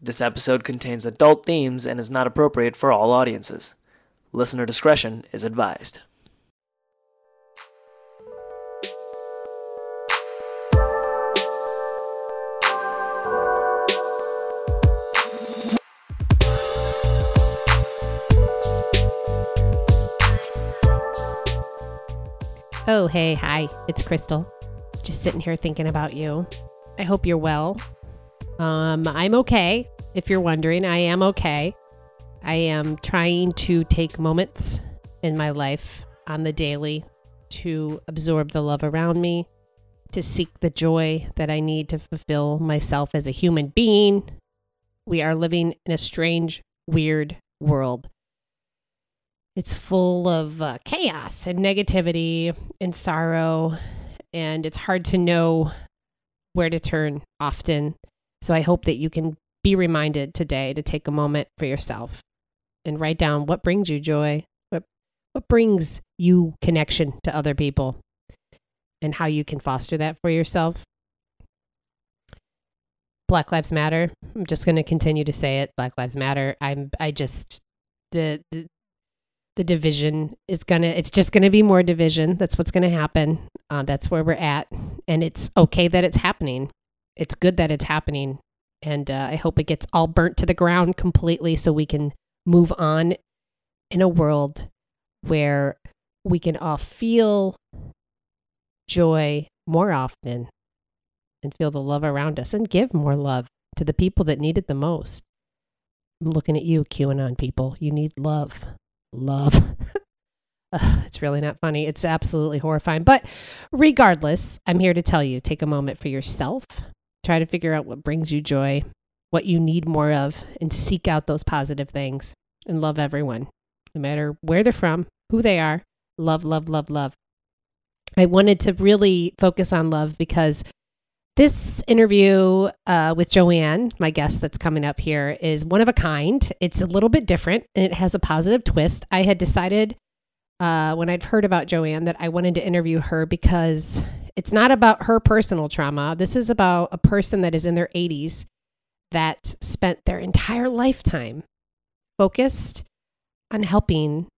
This episode contains adult themes and is not appropriate for all audiences. Listener discretion is advised. Oh, hey, hi, it's Crystal. Just sitting here thinking about you. I hope you're well. Um, I'm okay. If you're wondering, I am okay. I am trying to take moments in my life on the daily to absorb the love around me, to seek the joy that I need to fulfill myself as a human being. We are living in a strange, weird world. It's full of uh, chaos and negativity and sorrow, and it's hard to know where to turn often. So I hope that you can be reminded today to take a moment for yourself and write down what brings you joy, what what brings you connection to other people, and how you can foster that for yourself. Black Lives Matter. I'm just going to continue to say it. Black Lives Matter. I'm I just the, the the division is gonna it's just gonna be more division that's what's gonna happen uh, that's where we're at and it's okay that it's happening it's good that it's happening and uh, i hope it gets all burnt to the ground completely so we can move on in a world where we can all feel joy more often and feel the love around us and give more love to the people that need it the most i'm looking at you qanon people you need love love. Ugh, it's really not funny. It's absolutely horrifying. But regardless, I'm here to tell you take a moment for yourself. Try to figure out what brings you joy, what you need more of, and seek out those positive things and love everyone, no matter where they're from, who they are. Love, love, love, love. I wanted to really focus on love because this interview uh, with Joanne, my guest that's coming up here, is one of a kind. It's a little bit different and it has a positive twist. I had decided uh, when I'd heard about Joanne that I wanted to interview her because it's not about her personal trauma. This is about a person that is in their 80s that spent their entire lifetime focused on helping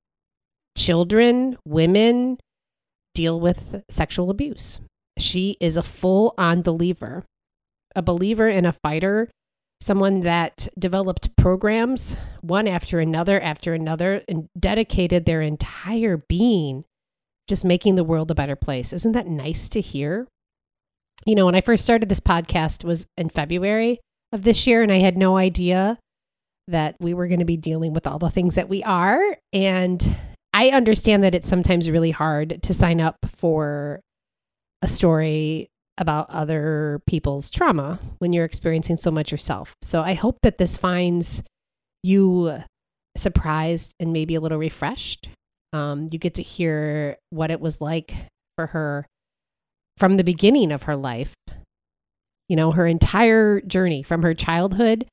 children, women deal with sexual abuse. She is a full on believer, a believer and a fighter, someone that developed programs one after another after another and dedicated their entire being just making the world a better place. Isn't that nice to hear? You know, when I first started this podcast was in February of this year and I had no idea that we were going to be dealing with all the things that we are and I understand that it's sometimes really hard to sign up for a story about other people's trauma when you're experiencing so much yourself. So I hope that this finds you surprised and maybe a little refreshed. Um, you get to hear what it was like for her from the beginning of her life, you know, her entire journey from her childhood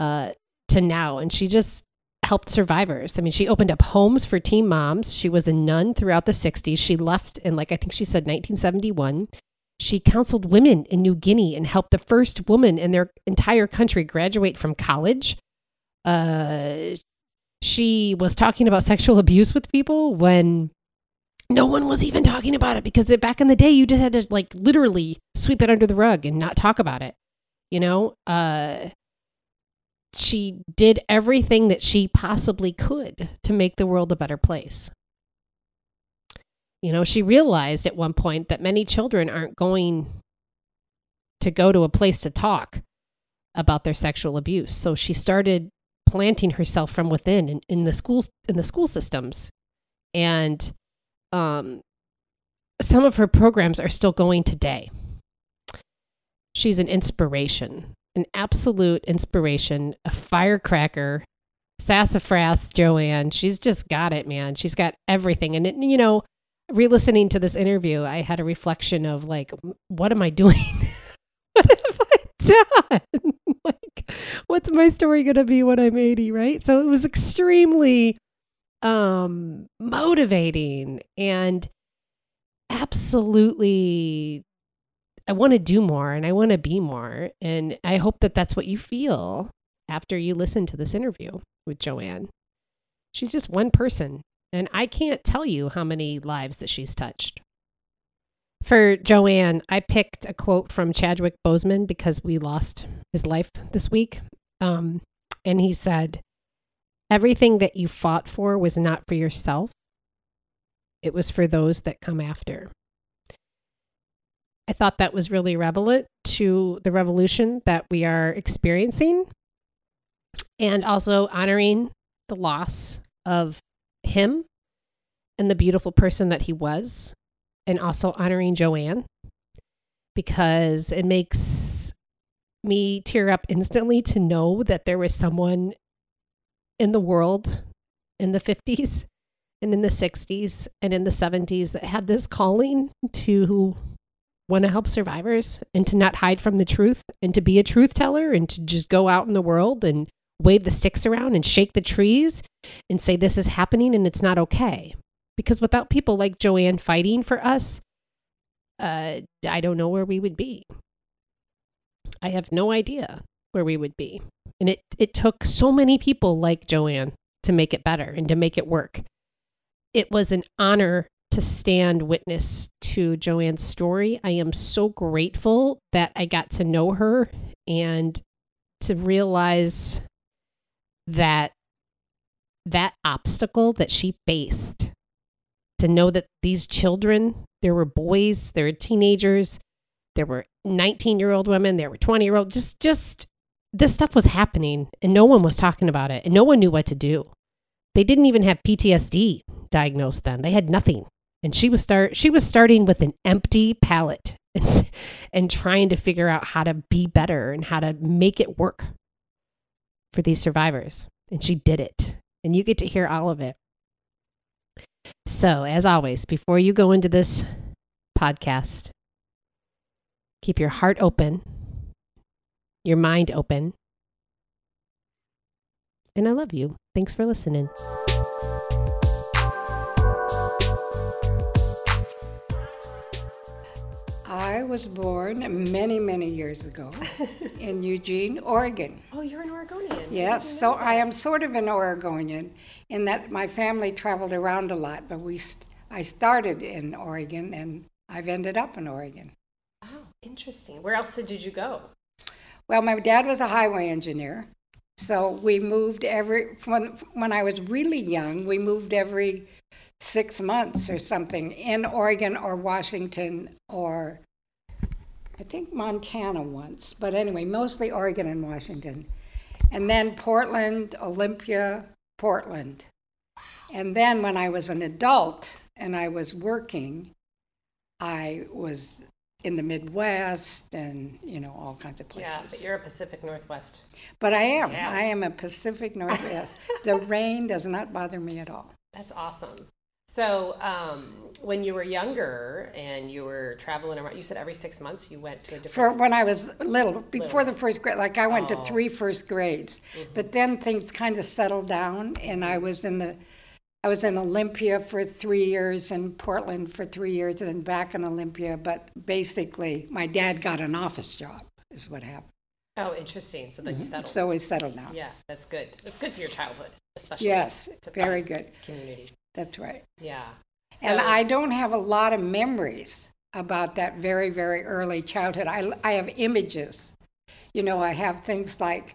uh, to now. And she just helped survivors. I mean, she opened up homes for teen moms. She was a nun throughout the 60s. She left in, like, I think she said 1971. She counseled women in New Guinea and helped the first woman in their entire country graduate from college. Uh, she was talking about sexual abuse with people when no one was even talking about it because it, back in the day, you just had to, like, literally sweep it under the rug and not talk about it. You know, uh, she did everything that she possibly could to make the world a better place. You know, she realized at one point that many children aren't going to go to a place to talk about their sexual abuse. So she started planting herself from within in, in the schools in the school systems. And um, some of her programs are still going today. She's an inspiration an absolute inspiration, a firecracker, sassafras Joanne. She's just got it, man. She's got everything. And, it, you know, re listening to this interview, I had a reflection of like, what am I doing? what have I done? What's my story going to be when I'm 80, right? So it was extremely um motivating and absolutely I want to do more and I want to be more. And I hope that that's what you feel after you listen to this interview with Joanne. She's just one person, and I can't tell you how many lives that she's touched. For Joanne, I picked a quote from Chadwick Boseman because we lost his life this week. Um, and he said, Everything that you fought for was not for yourself, it was for those that come after. I thought that was really relevant to the revolution that we are experiencing and also honoring the loss of him and the beautiful person that he was, and also honoring Joanne because it makes me tear up instantly to know that there was someone in the world in the 50s and in the 60s and in the 70s that had this calling to want to help survivors and to not hide from the truth and to be a truth teller and to just go out in the world and wave the sticks around and shake the trees and say this is happening and it's not okay. Because without people like Joanne fighting for us, uh, I don't know where we would be. I have no idea where we would be. And it, it took so many people like Joanne to make it better and to make it work. It was an honor to stand witness to Joanne's story. I am so grateful that I got to know her and to realize that that obstacle that she faced to know that these children there were boys there were teenagers there were 19 year old women there were 20 year old just just this stuff was happening and no one was talking about it and no one knew what to do they didn't even have ptsd diagnosed then they had nothing and she was start she was starting with an empty palette and, and trying to figure out how to be better and how to make it work for these survivors. And she did it. And you get to hear all of it. So, as always, before you go into this podcast, keep your heart open, your mind open. And I love you. Thanks for listening. I was born many, many years ago in Eugene, Oregon. Oh, you're an Oregonian. Yes, so I am sort of an Oregonian in that my family traveled around a lot, but we st- I started in Oregon and I've ended up in Oregon. Oh, interesting. Where else did you go? Well, my dad was a highway engineer, so we moved every when when I was really young. We moved every six months or something in Oregon or Washington or I think Montana once, but anyway, mostly Oregon and Washington. And then Portland, Olympia, Portland. And then when I was an adult and I was working, I was in the Midwest and, you know, all kinds of places. Yeah, but you're a Pacific Northwest. But I am. Yeah. I am a Pacific Northwest. the rain does not bother me at all. That's awesome. So, um, when you were younger and you were traveling around, you said every six months you went to a different. For when I was little, before Little. the first grade, like I went Oh. to three first grades, but then things kind of settled down, and I was in the, I was in Olympia for three years and Portland for three years, and then back in Olympia. But basically, my dad got an office job, is what happened. oh, interesting. So then you settled. So we settled now. yeah, that's good. That's good for your childhood, especially. Yes, very good. Community. That's right. Yeah. And I don't have a lot of memories about that very, very early childhood. I, I have images. You know, I have things like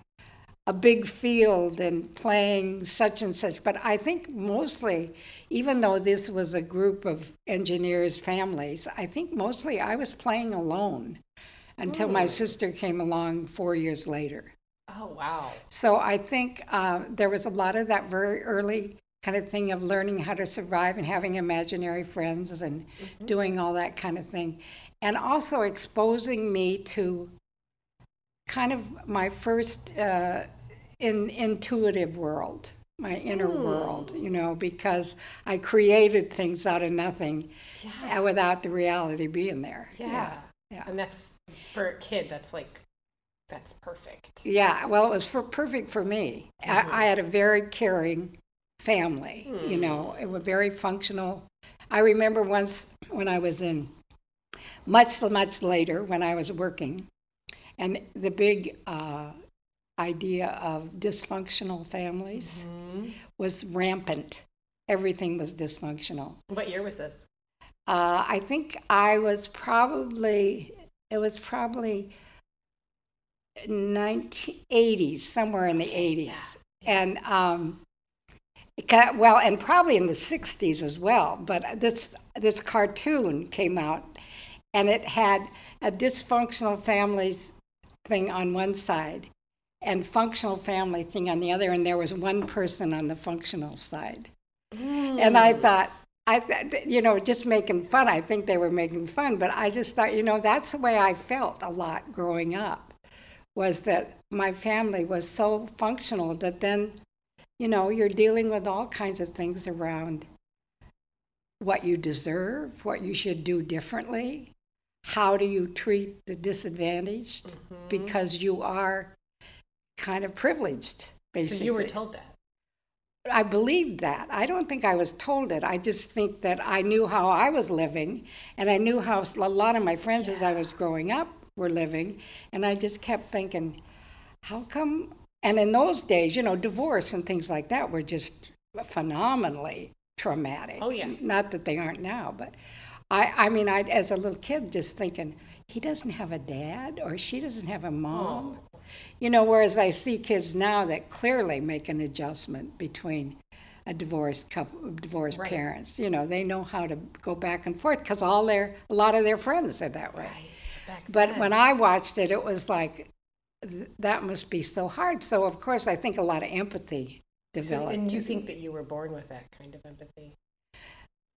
a big field and playing such and such. But I think mostly, even though this was a group of engineers' families, I think mostly I was playing alone until my sister came along four years later. Oh wow. So I think uh, there was a lot of that very early kind of thing of learning how to survive and having imaginary friends and doing all that kind of thing. And also exposing me to kind of my first uh, in, intuitive world, my inner world, you know, because I created things out of nothing uh, without the reality being there. Yeah. yeah. And that's for a kid. That's like, that's perfect. Yeah, well, it was for, perfect for me. I, I had a very caring family, you know, it was very functional. I remember once when I was in, much, much later, when I was working, and the big uh, idea of dysfunctional families was rampant. Everything was dysfunctional. What year was this? Uh, I think I was probably, it was probably 1980s, somewhere in the 80s. And, um, well, and probably in the 60s as well. But this, this cartoon came out and it had a dysfunctional families thing on one side and functional family thing on the other. And there was one person on the functional side. And I mm. thought, I, th- you know, just making fun. I think they were making fun, but I just thought, you know, that's the way I felt a lot growing up, was that my family was so functional that then, you know, you're dealing with all kinds of things around what you deserve, what you should do differently, how do you treat the disadvantaged, mm-hmm. because you are kind of privileged, basically. So you were told that. I believed that. I don't think I was told it. I just think that I knew how I was living, and I knew how a lot of my friends as I was growing up were living, and I just kept thinking, how come? And in those days, you know, divorce and things like that were just phenomenally traumatic. Oh, yeah. Not that they aren't now, but I, I mean, I, as a little kid, just thinking, he doesn't have a dad or she doesn't have a mom. Oh. You know, whereas I see kids now that clearly make an adjustment between a divorced couple, divorced Right. parents. You know, they know how to go back and forth because all their, a lot of their friends are that way. Back But then. when I watched it, it was like, that must be so hard. So of course, I think a lot of empathy So- developed. and you think that you were born with that kind of empathy?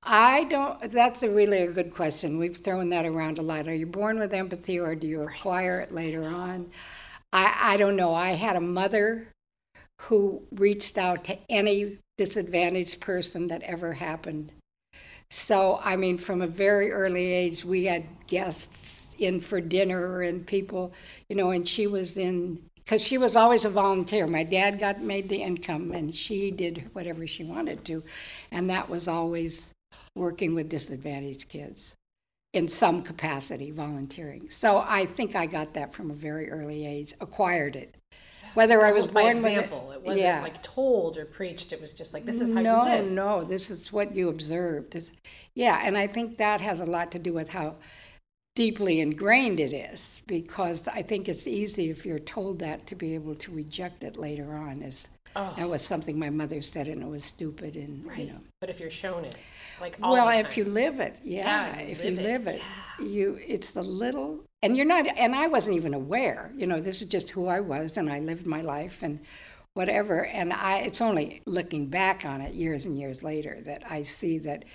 I don't. That's a really a good question. We've thrown that around a lot. Are you born with empathy, or do you acquire it later on? I I don't know. I had a mother who reached out to any disadvantaged person that ever happened. So I mean, from a very early age, we had guests in for dinner and people, you know, and she was in because she was always a volunteer. My dad got made the income, and she did whatever she wanted to, and that was always working with disadvantaged kids in some capacity, volunteering. So I think I got that from a very early age, acquired it. Whether I was by born example. with It it, wasn't yeah. like told or preached. It was just like, this is how no, you live. no, this is what you observed. This- yeah, and I think that has a lot to do with how deeply ingrained it is, because I think it's easy if you're told that to be able to reject it later on. As Oh. that was something my mother said, and it was stupid, and you know. But if you're shown it, like all well, if you live it, yeah, Yeah, you if live you it, live it, you it's the little, and you're not, and I wasn't even aware. You know, this is just who I was, and I lived my life, and whatever. And I, it's only looking back on it years and years later that I see that.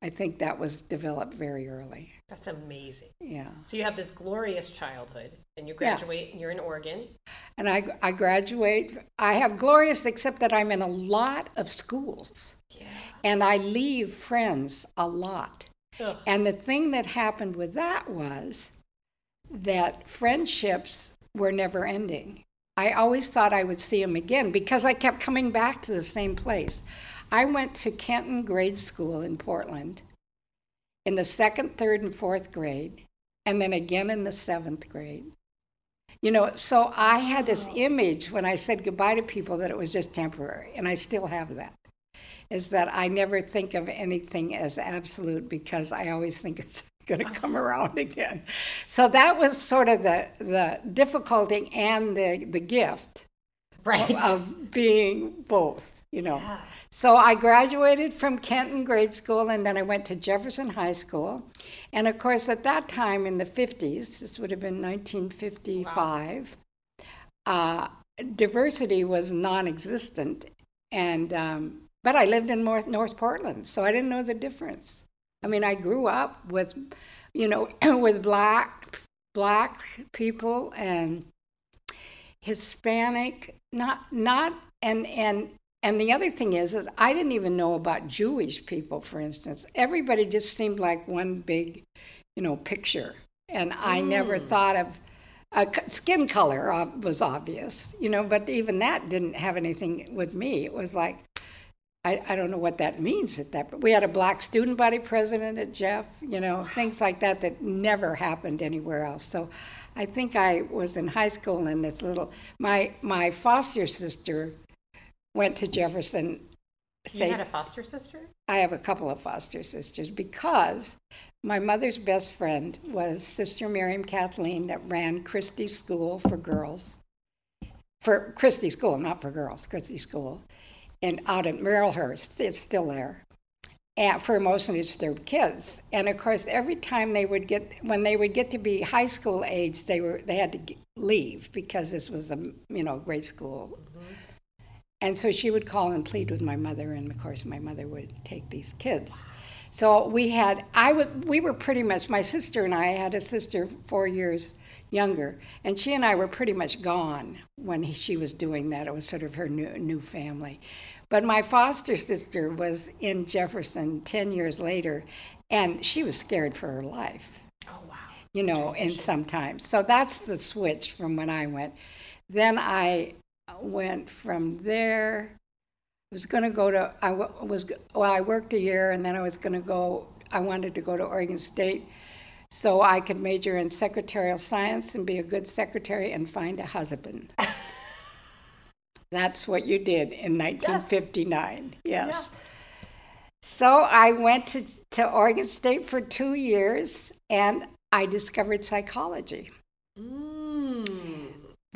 I think that was developed very early. That's amazing. Yeah, So you have this glorious childhood, and you Yeah. graduate, and you're in Oregon. and I I graduate. I have glorious, except that I'm in a lot of schools, Yeah. and I leave friends a lot. Ugh. And the thing that happened with that was that friendships were never ending. I always thought I would see them again because I kept coming back to the same place. I went to Kenton Grade School in Portland in the second, third, and fourth grade, and then again in the seventh grade. You know, so I had this image when I said goodbye to people that it was just temporary, and I still have that is that I never think of anything as absolute because I always think it's going to come around again. So that was sort of the, the difficulty and the, the gift Right. of being both, you know. Yeah. So I graduated from Kenton grade school and then I went to Jefferson High School. And of course, at that time in the 50s, this would have been 1955, uh, diversity was non existent. And, um, but I lived in North, North Portland, so I didn't know the difference. I mean, I grew up with, you know, with black, black people and Hispanic, not not and and and the other thing is is I didn't even know about Jewish people, for instance. Everybody just seemed like one big, you know, picture, and I never thought of. Uh, skin color uh, was obvious, you know, but even that didn't have anything with me. It was like, I, I don't know what that means at that. But we had a black student body president at Jeff, you know, things like that that never happened anywhere else. So I think I was in high school and this little my my foster sister went to Jefferson. You had a foster sister? I have a couple of foster sisters because my mother's best friend was Sister Miriam Kathleen that ran Christie School for girls. For Christie School, not for girls, Christie School. And out at Marylhurst, it's still there and for emotionally disturbed kids. And of course, every time they would get, when they would get to be high school age, they were they had to leave because this was a you know grade school. And so she would call and plead with my mother, and of course, my mother would take these kids. So we had, I would, we were pretty much, my sister and I had a sister four years younger, and she and I were pretty much gone when he, she was doing that. It was sort of her new, new family. But my foster sister was in Jefferson 10 years later, and she was scared for her life. Oh, wow. You know, and sometimes. So that's the switch from when I went. Then I went from there. I was going to go to, I was, well, I worked a year and then I was going to go, I wanted to go to Oregon State so I could major in secretarial science and be a good secretary and find a husband. That's what you did in 1959. Yes. yes. So I went to, to Oregon State for two years and I discovered psychology. Mm.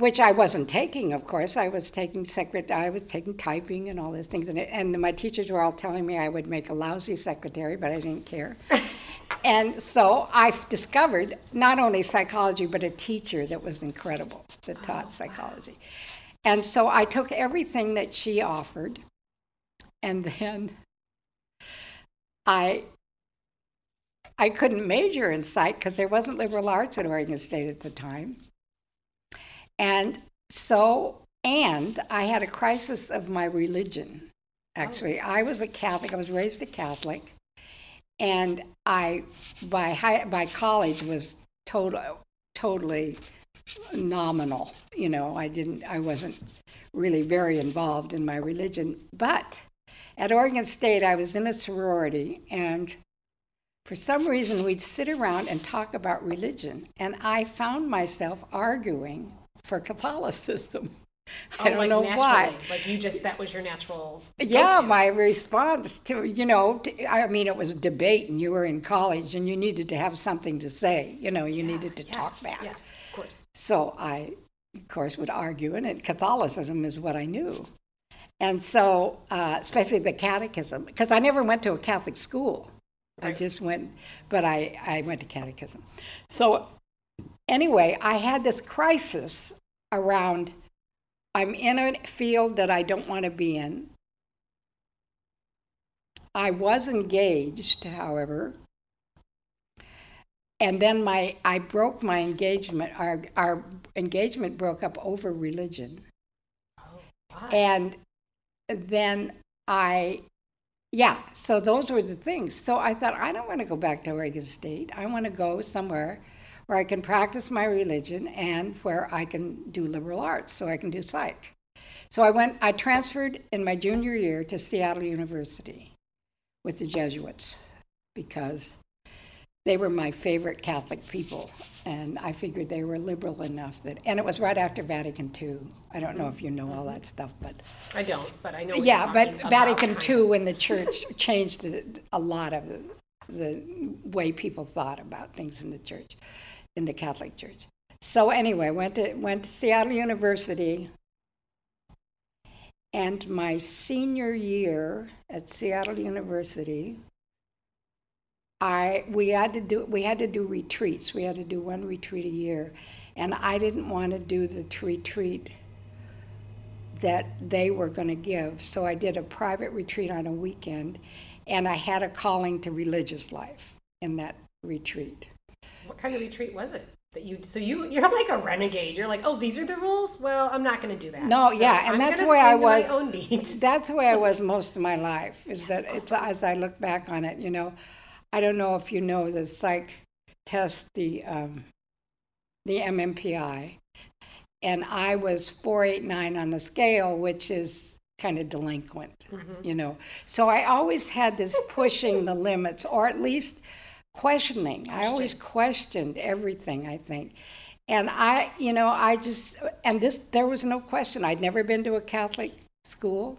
Which I wasn't taking, of course. I was taking secretary, I was taking typing and all these things, and, it, and my teachers were all telling me I would make a lousy secretary, but I didn't care. and so I discovered not only psychology, but a teacher that was incredible that taught oh, psychology. Wow. And so I took everything that she offered, and then I I couldn't major in psych because there wasn't liberal arts at Oregon State at the time. And so, and I had a crisis of my religion. Oh. Actually, oh. I was a Catholic. I was raised a Catholic, and I by high, by college was total, totally nominal. You know, I didn't, I wasn't really very involved in my religion. But at Oregon State, I was in a sorority, and for some reason, we'd sit around and talk about religion, and I found myself arguing for Catholicism. Oh, I don't like know naturally. why. Like you just that was your natural. Yeah, go-to. my response to you know, to, I mean, it was a debate, and you were in college, and you needed to have something to say. You know, you yeah, needed to yeah, talk back. Yeah, of course. So I, of course, would argue, and it, Catholicism is what I knew. And so, uh, especially the catechism, because I never went to a Catholic school. Right. I just went, but I, I went to catechism. So, anyway, I had this crisis around I'm in a field that I don't want to be in. I was engaged, however, and then my I broke my engagement. Our our engagement broke up over religion. Oh, and then I, yeah. So those were the things. So I thought I don't want to go back to Oregon State. I want to go somewhere where I can practice my religion and where I can do liberal arts, so I can do psych. So I went. I transferred in my junior year to Seattle University with the Jesuits because they were my favorite Catholic people, and I figured they were liberal enough that. And it was right after Vatican II. I don't know if you know all that stuff, but I don't. But I know. yeah, but Vatican II, when the church changed a lot of the, the way people thought about things in the church, in the Catholic Church. So anyway, went to went to Seattle University, and my senior year at Seattle University, I we had to do we had to do retreats. We had to do one retreat a year, and I didn't want to do the retreat that they were going to give. So I did a private retreat on a weekend, and I had a calling to religious life in that retreat. What kind of retreat was it? That you so you you're like a renegade. You're like, oh, these are the rules. Well, I'm not going to do that. No, so yeah, and I'm that's the way I was. That's the way I was most of my life. Is that's that awesome. it's as I look back on it, you know. I don't know if you know the psych test, the um, the MMPI, and I was 489 on the scale, which is kind of delinquent, mm-hmm. you know. So I always had this pushing the limits, or at least questioning. Question. I always questioned everything. I think, And I, you know, I just, and this, there was no question. I'd never been to a Catholic school.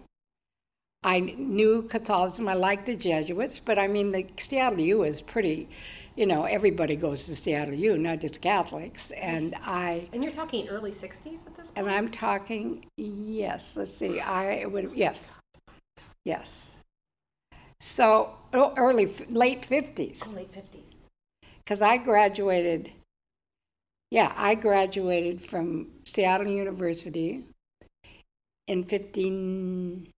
I knew Catholicism. I liked the Jesuits, but I mean, the Seattle U is pretty, you know, everybody goes to Seattle U, not just Catholics. And I, And you're talking early 60s at this point? and I'm talking, yes, let's see, I would, yes, yes. So, early, late 50s. Oh, late 50s. because I graduated. Yeah, I graduated from Seattle University in fifteen.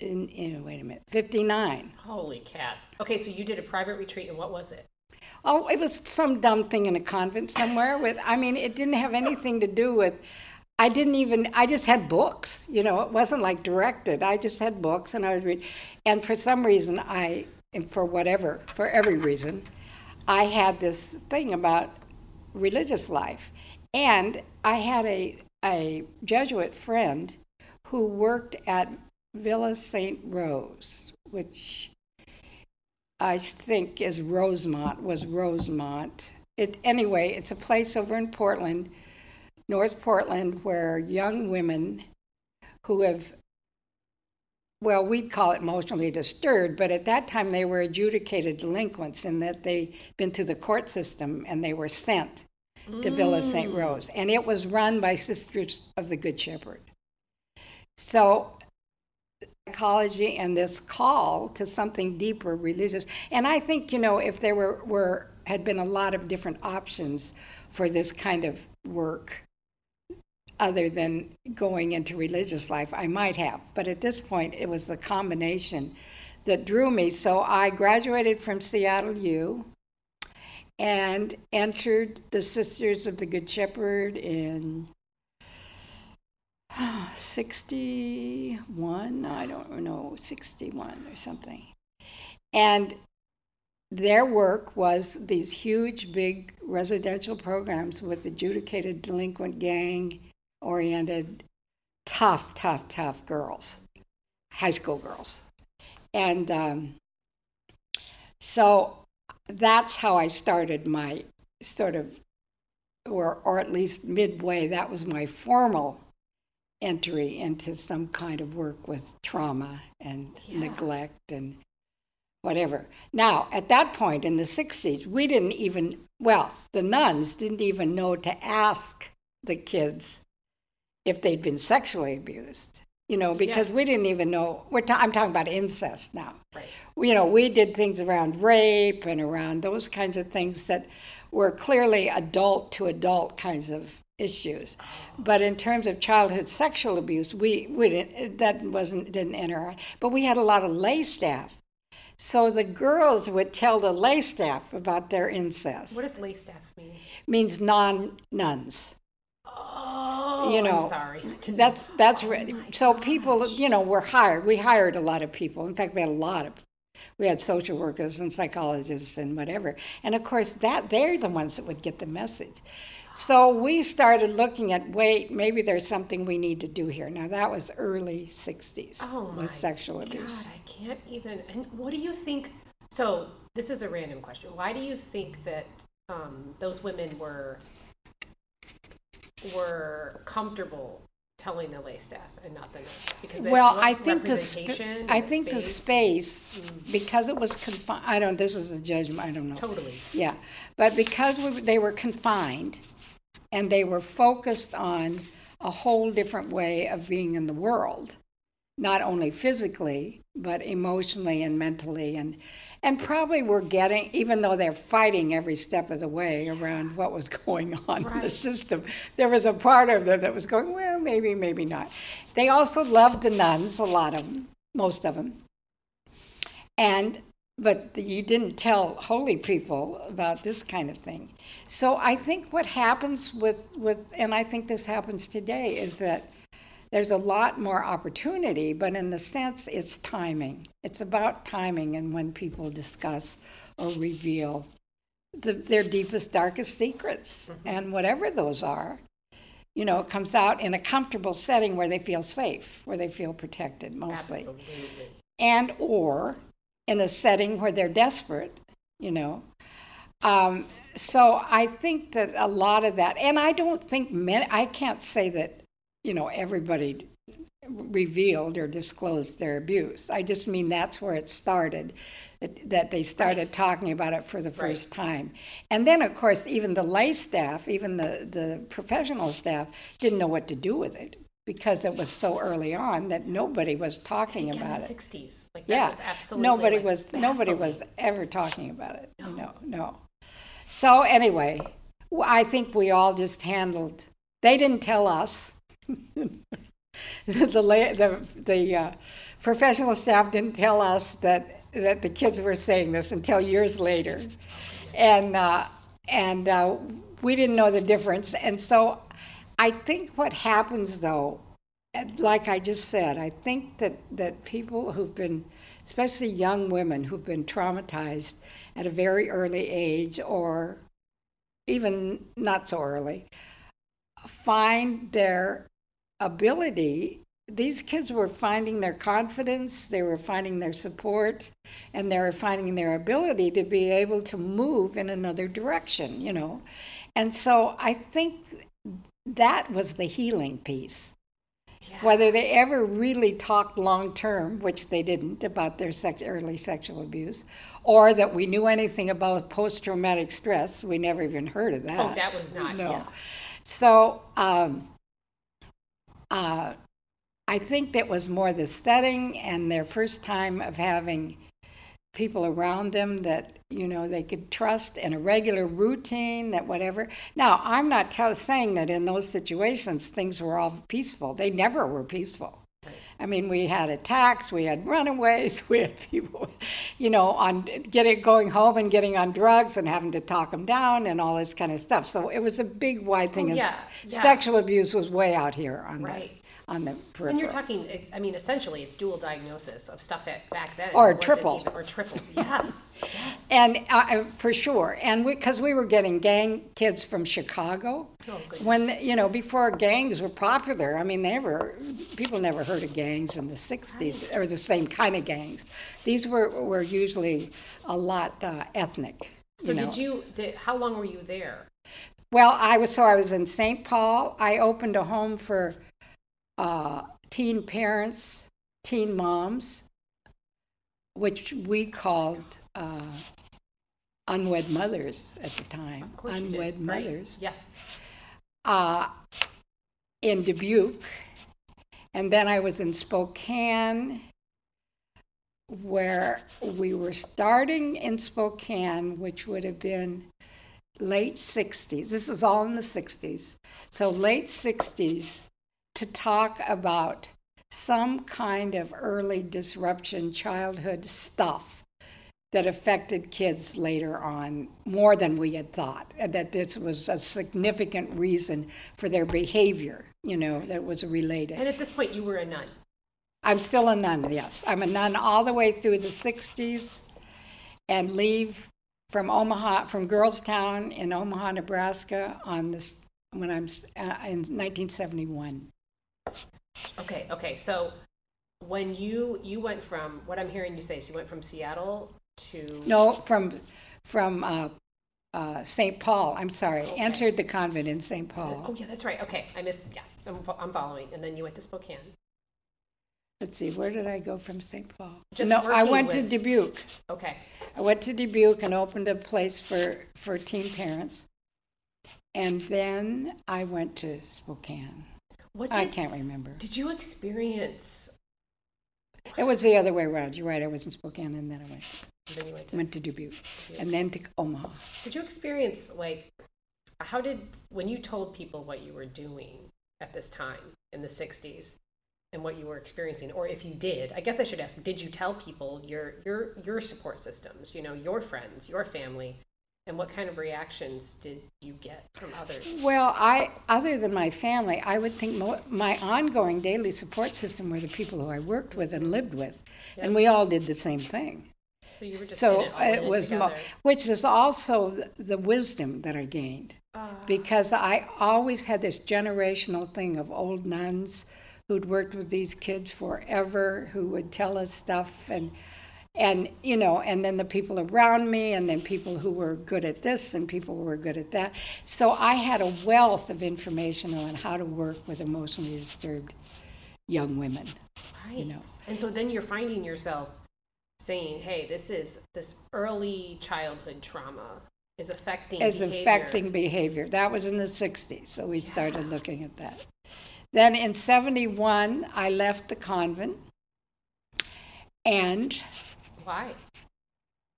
In, in wait a minute, fifty nine. Holy cats. Okay, so you did a private retreat, and what was it? Oh, it was some dumb thing in a convent somewhere. With I mean, it didn't have anything to do with. I didn't even. I just had books. You know, it wasn't like directed. I just had books, and I would read. And for some reason, I, and for whatever, for every reason, I had this thing about religious life, and I had a a Jesuit friend who worked at Villa St. Rose, which I think is Rosemont, was Rosemont. It, anyway, it's a place over in Portland, North Portland, where young women who have, well, we'd call it emotionally disturbed, but at that time they were adjudicated delinquents in that they'd been through the court system and they were sent to Villa St. Mm. Rose. And it was run by Sisters of the Good Shepherd. So psychology and this call to something deeper religious and i think you know if there were, were had been a lot of different options for this kind of work other than going into religious life i might have but at this point it was the combination that drew me so i graduated from seattle u and entered the sisters of the good shepherd in 61, I don't know, 61 or something. And their work was these huge, big residential programs with adjudicated delinquent, gang oriented, tough, tough, tough girls, high school girls. And um, so that's how I started my sort of, or, or at least midway, that was my formal entry into some kind of work with trauma and Yeah. neglect and whatever. Now, at that point in the 60s, we didn't even, well, the nuns didn't even know to ask the kids if they'd been sexually abused. You know, because we didn't even know. We're ta- I'm talking about incest now. Right. You know, we did things around rape and around those kinds of things that were clearly adult to adult kinds of issues. Oh. But in terms of childhood sexual abuse, we, we didn't, that wasn't didn't enter. our- But we had a lot of lay staff, so the girls would tell the lay staff about their incest. What does lay staff mean? means non nuns. Oh, You know, I'm sorry. That's that's re- so people you know were hired. We hired a lot of people. In fact, we had a lot of. We had social workers and psychologists and whatever. And of course, that they're the ones that would get the message. So we started looking at wait, maybe there's something we need to do here. Now that was early '60s. Oh my was sexual abuse. God, I can't even. And what do you think? So this is a random question. Why do you think that um, those women were were comfortable telling the lay staff and not the nuns? Because they Well, I think the sp-. I and think the space mm-hmm. because it was confined. I don't. This is a judgment. I don't know. Totally. Yeah, but because we, they were confined and they were focused on a whole different way of being in the world, not only physically, but emotionally and mentally. And, and probably were getting, even though they're fighting every step of the way around what was going on in the system, there was a part of them that was going, well, maybe, maybe not. They also loved the nuns, a lot of them, most of them. And but you didn't tell holy people about this kind of thing. So I think what happens with with and I think this happens today is that there's a lot more opportunity, but in the sense it's timing. It's about timing and when people discuss or reveal the, their deepest, darkest secrets, and whatever those are, you know, it comes out in a comfortable setting where they feel safe, where they feel protected mostly Absolutely. and or in a setting where they're desperate, you know. Um, so I think that a lot of that, and I don't think many, I can't say that, you know, everybody revealed or disclosed their abuse. I just mean that's where it started, that, that they started talking about it for the first time. And then, of course, even the lay staff, even the, the professional staff, didn't know what to do with it because it was so early on that nobody was talking about the it. sixties, like that Yeah, was absolutely. nobody like, was nobody was ever talking about it. You know, no. So anyway, I think we all just handled. They didn't tell us. The the the uh, professional staff didn't tell us that that the kids were saying this until years later, and uh, and uh, we didn't know the difference. And so, I think what happens though like I just said, I think that, that people who've been, especially young women who've been traumatized at a very early age or even not so early, find their ability. These kids were finding their confidence, they were finding their support, and they were finding their ability to be able to move in another direction, you know. And so I think that was the healing piece. Whether they ever really talked long term, which they didn't, about their sex, early sexual abuse, or that we knew anything about post traumatic stress, we never even heard of that. Oh, that was not. No. Yeah. So um, uh, I think that was more the setting and their first time of having people around them that you know they could trust and a regular routine that whatever. Now i'm not saying that in those situations things were all peaceful. They never were peaceful i mean we had attacks we had runaways we had people you know on getting going home and getting on drugs and having to talk them down and all this kind of stuff so it was a big wide thing Oh, yeah, yeah. sexual abuse was way out here on Right. On the peripheral And you're talking, I mean, essentially, it's dual diagnosis of stuff that back then. Or wasn't triple. even- Or triple, yes, yes. And uh, uh, for sure, and because we, were getting gang kids from Chicago, Oh, goodness. when you know before gangs were popular. I mean, they were people never heard of gangs in the '60s or the same kind of gangs. These were were usually a lot uh, ethnic. So you know. did you, did, how long were you there? Well, I was so I was in St. Paul. I opened a home for uh, teen parents, teen moms, which we called uh, unwed mothers at the time. You did. unwed Right. mothers Yes. uh, in Dubuque, and then I was in Spokane, where we were starting in Spokane, which would have been late 60s. This is all in the 60s. So, late 60s to talk about some kind of early disruption, childhood stuff that affected kids later on more than we had thought, and that this was a significant reason for their behavior, you know, that was related. And at this point, you were a nun. I'm still a nun, yes. I'm a nun all the way through the 60s and leave from Omaha, from Girlstown in Omaha, Nebraska on this, when I'm uh, in 1971. Okay, okay, so when you, you went from, what I'm hearing you say is you went from Seattle to. No, from, from uh, uh, St. Paul, I'm sorry, Okay. entered the convent in St. Paul. Oh, Paul. yeah, that's right, okay, I missed, yeah, I'm, fo- I'm following, and then you went to Spokane. Let's see, where did I go from St. Paul? Just No, I working went to with- Dubuque. Okay, I went to Dubuque and opened a place for, for teen parents. And then I went to Spokane. What did, I can't remember. did you experience, It was the other way around. You're right. I was in Spokane and then I went, then you went to, went to Dubuque and then to Omaha. did you experience, like, how did, when you told people what you were doing at this time in the 60s, and what you were experiencing, or if you did, I guess I should ask, did you tell people your, your, your support systems, you know, your friends, your family, and what kind of reactions did you get from others? Well, I, other than my family, I would think mo- my ongoing daily support system were the people who I worked with and lived with. And we all did the same thing. So you were just So it, it was, mo- which is also the, the wisdom that I gained. Ah. Because I always had this generational thing of old nuns who'd worked with these kids forever, who would tell us stuff. And, and you know and then the people around me and then people who were good at this and people who were good at that so i had a wealth of information on how to work with emotionally disturbed young women Right. you know. And so then you're finding yourself saying, hey, this is this early childhood trauma is affecting as behavior. affecting behavior that was in the 60s so we started looking at that then in 71 i left the convent and Why?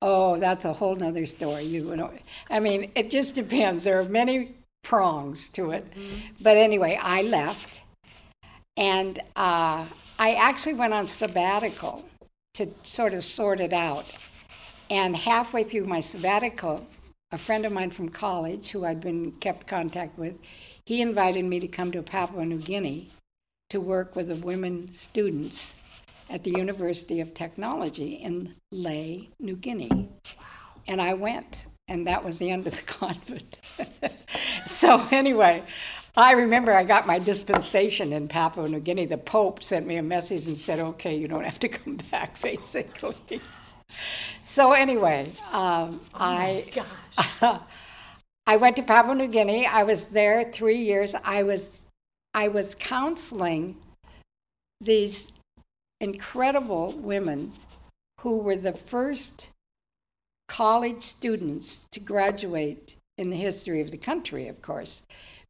Oh, that's a whole nother story. You know, I mean, it just depends. There are many prongs to it. But anyway, I left, and uh, I actually went on sabbatical to sort of sort it out. And halfway through my sabbatical, a friend of mine from college, who I'd been kept contact with, he invited me to come to Papua New Guinea to work with the women students at the University of Technology in Lae, New Guinea. And I went, and that was the end of the convent. so, anyway, I remember I got my dispensation in Papua New Guinea. The Pope sent me a message and said, okay, you don't have to come back, basically. so, anyway, um, I. Gosh. I went to Papua New Guinea. I was there three years. I was, I was counseling these incredible women who were the first college students to graduate in the history of the country, of course,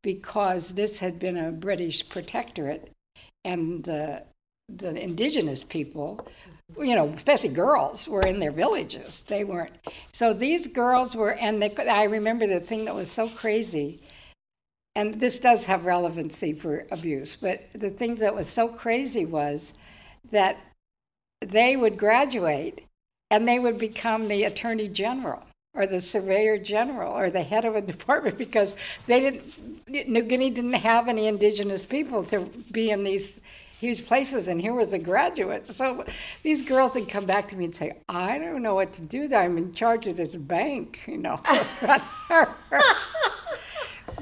because this had been a British protectorate and the, the indigenous people, you know, especially girls, were in their villages. They weren't. So these girls were, and they, I remember the thing that was so crazy, and this does have relevancy for abuse, but the thing that was so crazy was that they would graduate and they would become the attorney general or the surveyor general or the head of a department because they didn't New Guinea didn't have any indigenous people to be in these huge places. And here was a graduate. So these girls would come back to me and say i don't know what to do. I'm in charge of this bank you know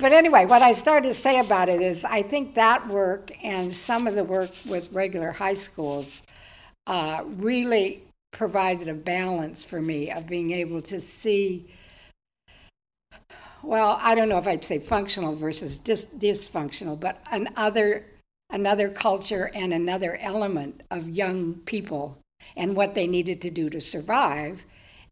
but anyway what i started to say about it is i think that work and some of the work with regular high schools uh, really provided a balance for me of being able to see well i don't know if i'd say functional versus dis- dysfunctional but another another culture and another element of young people and what they needed to do to survive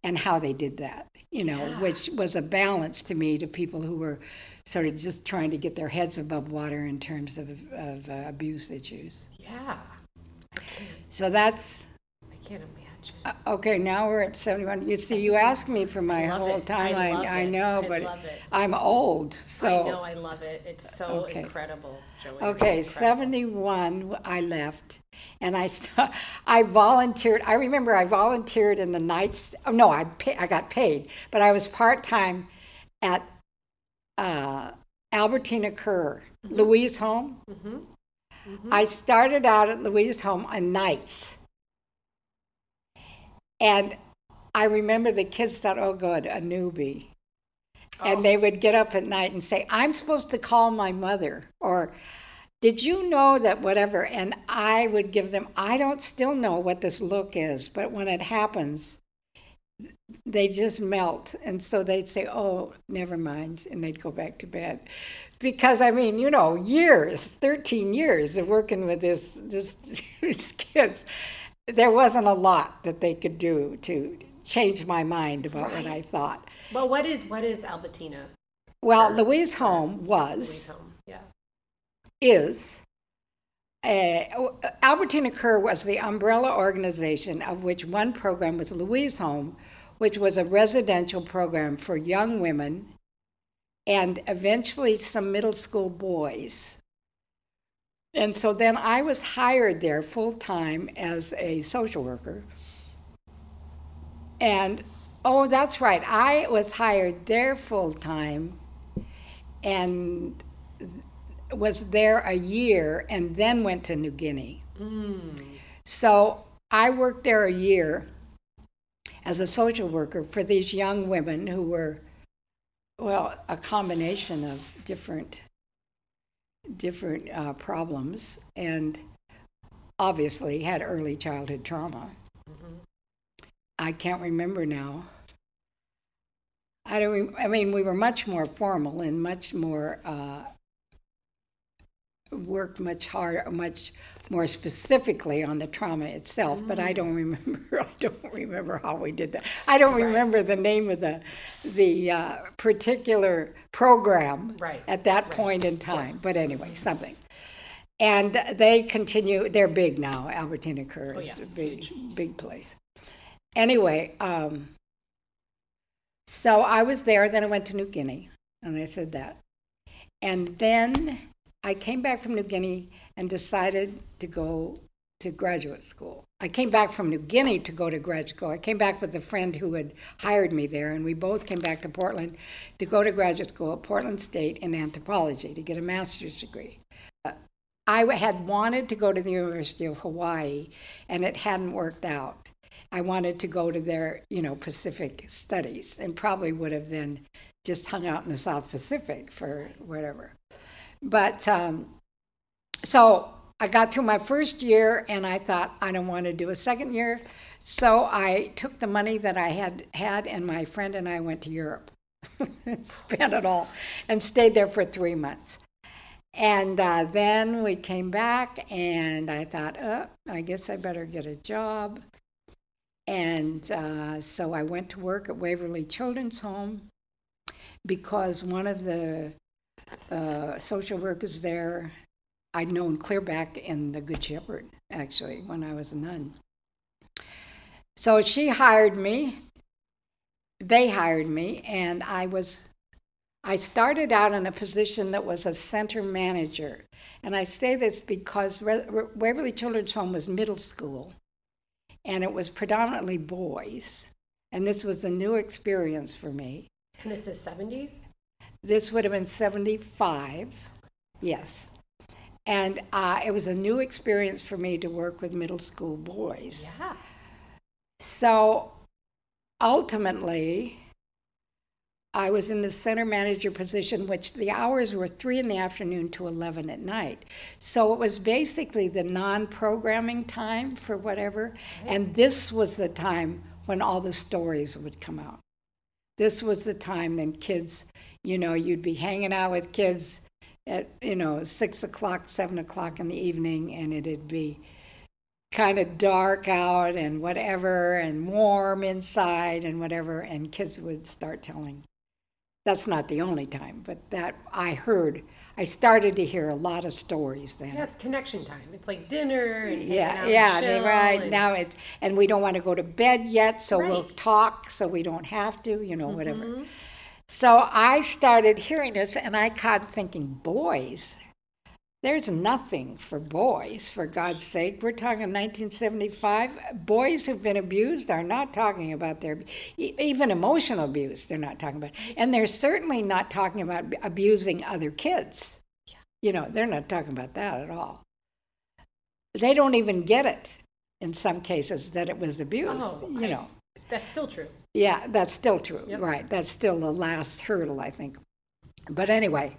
and how they did that you know Yeah. which was a balance to me to people who were sort of just trying to get their heads above water in terms of, of uh, abuse issues Yeah. so that's I can't imagine. uh, Okay, now we're at 71. You see, you asked me for my whole it. I timeline. I it. know, I but love it. I'm old, so. I know, I love it. It's so Okay. incredible, Joanne. Okay, incredible. 71, I left. And I, st- I volunteered. I remember I volunteered in the nights. Oh, no, I, pay, I got paid, but I was part time at uh, Albertina Kerr, Mm-hmm. Louise Home. I started out at Louise Home on nights. And I remember the kids thought, oh, good, a newbie. And they would get up at night and say, I'm supposed to call my mother. Or, did you know that whatever? And I would give them, I don't still know what this look is, but when it happens, they just melt. And so they'd say, oh, never mind. And they'd go back to bed. Because, I mean, you know, years, 13 years of working with this, this, these kids, there wasn't a lot that they could do to change my mind about what I thought. Well, what is what is Albertina? Well, Louise Home was, Louise Home. Yeah. is, uh, Albertina Kerr was the umbrella organization of which one program was Louise Home, which was a residential program for young women and eventually some middle school boys. And so then I was hired there full time as a social worker. And oh, that's right, I was hired there full time and was there a year and then went to New Guinea. Hmm. So I worked there a year as a social worker for these young women who were, well, a combination of different different uh, problems and obviously had early childhood trauma. I can't remember now. I don't. I mean, we were much more formal and much more uh, worked much harder, much more specifically on the trauma itself. But I don't remember. I don't remember how we did that. I don't remember the name of the the uh, particular program Right, at that right, point in time. But anyway, something. And they continue. They're big now. Albertina Kerr Oh, is yeah, a big, big place. Anyway, um, so I was there. Then I went to New Guinea, and I said that. And then I came back from New Guinea and decided to go to graduate school. I came back from New Guinea to go to graduate school. I came back with a friend who had hired me there, and we both came back to Portland to go to graduate school at Portland State in anthropology to get a master's degree. Uh, I had wanted to go to the University of Hawaii, and it hadn't worked out. I wanted to go to their, you know, Pacific studies, and probably would have then just hung out in the South Pacific for whatever. But um, so I got through my first year, and I thought I don't want to do a second year. So I took the money that I had had, and my friend and I went to Europe, spent it all, and stayed there for three months. And uh, then we came back, and I thought, uh, I guess I better get a job. And uh, so I went to work at Waverly Children's Home because one of the uh, social workers there, I'd known clear back in the Good Shepherd, actually, when I was a nun. So she hired me. They hired me, and I was I started out in a position that was a center manager. And I say this because Re- Re- Waverly Children's Home was middle school, and it was predominantly boys. And this was a new experience for me. And this is 70s? This would have been 75, yes. And uh, it was a new experience for me to work with middle school boys. Yeah. So ultimately, I was in the center manager position, which the hours were three in the afternoon to 11 at night. So it was basically the non programming time for whatever. And this was the time when all the stories would come out. This was the time then kids, you know, you'd be hanging out with kids at, you know, six o'clock, seven o'clock in the evening, and it'd be kind of dark out and whatever and warm inside and whatever and kids would start telling. That's not the only time but that i heard i started to hear a lot of stories then Yeah, it's connection time. It's like dinner and yeah yeah and right and- now it and we don't want to go to bed yet so we'll talk so we don't have to you know whatever Mm-hmm. so i started hearing this and i got thinking boys there's nothing for boys for god's sake. We're talking 1975 boys who've been abused are not talking about their even emotional abuse they're not talking about and they're certainly not talking about abusing other kids. You know they're not talking about that at all. They don't even get it in some cases that it was abuse Oh, you I- know. That's still true. yeah that's still true Yep. right. That's still the last hurdle i think. But anyway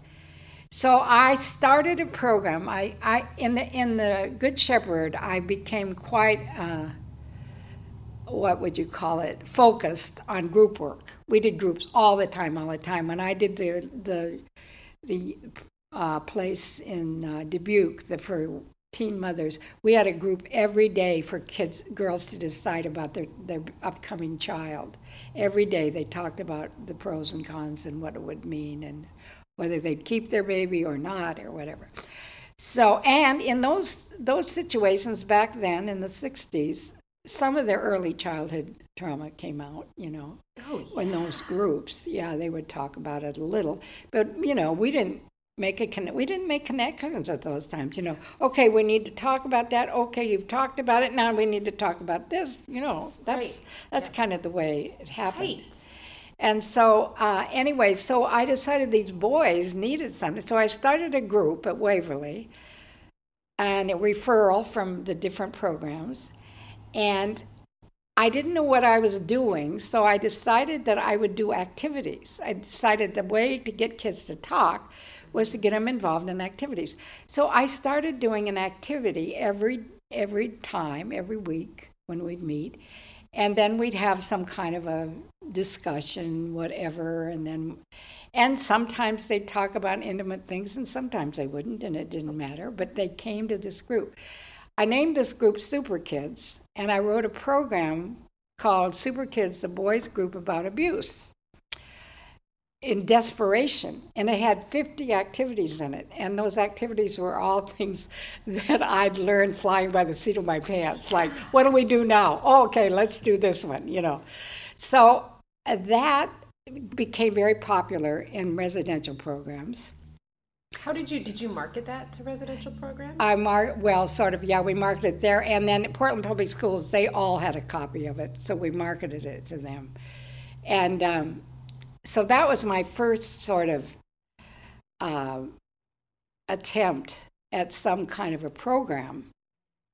so i started a program i, I in the in the good shepherd i became quite uh, what would you call it focused on group work we did groups all the time all the time when i did the the the uh, place in uh, Dubuque the, for teen mothers. We had a group every day for kids, girls to decide about their, their upcoming child. Every day they talked about the pros and cons and what it would mean and whether they'd keep their baby or not or whatever. So, and in those those situations back then in the '60s, some of their early childhood trauma came out. You know, Oh, yeah. in those groups. Yeah, they would talk about it a little, but you know, we didn't make a conne- we didn't make connections at those times. You know, okay, we need to talk about that. Okay, you've talked about it. Now we need to talk about this. You know, that's Right. that's Yes. kind of the way it happened. Right. And so, uh, anyway, so I decided these boys needed something. So I started a group at Waverly and a referral from the different programs. And I didn't know what I was doing, so I decided that I would do activities. I decided the way to get kids to talk was to get them involved in activities. So I started doing an activity every every time, every week when we'd meet. And then we'd have some kind of a discussion, whatever, and then, and sometimes they'd talk about intimate things, and sometimes they wouldn't, and it didn't matter. But they came to this group. I named this group Super Kids, and I wrote a program called Super Kids, the boys group about abuse in desperation. And it had 50 activities in it. And those activities were all things that I'd learned flying by the seat of my pants. Like, what do we do now? Oh, okay, let's do this one, you know. So uh, that became very popular in residential programs. How did you did you market that to residential programs? I mark well, sort of. Yeah, we marketed it there, and then Portland Public Schools they all had a copy of it, so we marketed it to them, and um, so that was my first sort of uh, attempt at some kind of a program,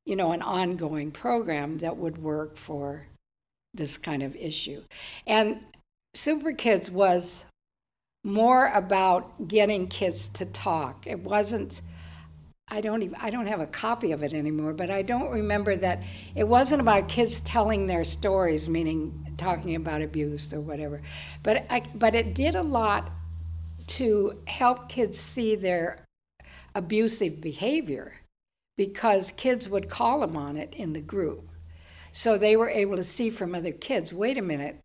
you know, an ongoing program that would work for this kind of issue. And Super Kids was more about getting kids to talk. It wasn't. I don't even I don't have a copy of it anymore, but I don't remember that it wasn't about kids telling their stories, meaning talking about abuse or whatever. But I, but it did a lot to help kids see their abusive behavior because kids would call them on it in the group. So they were able to see from other kids, wait a minute,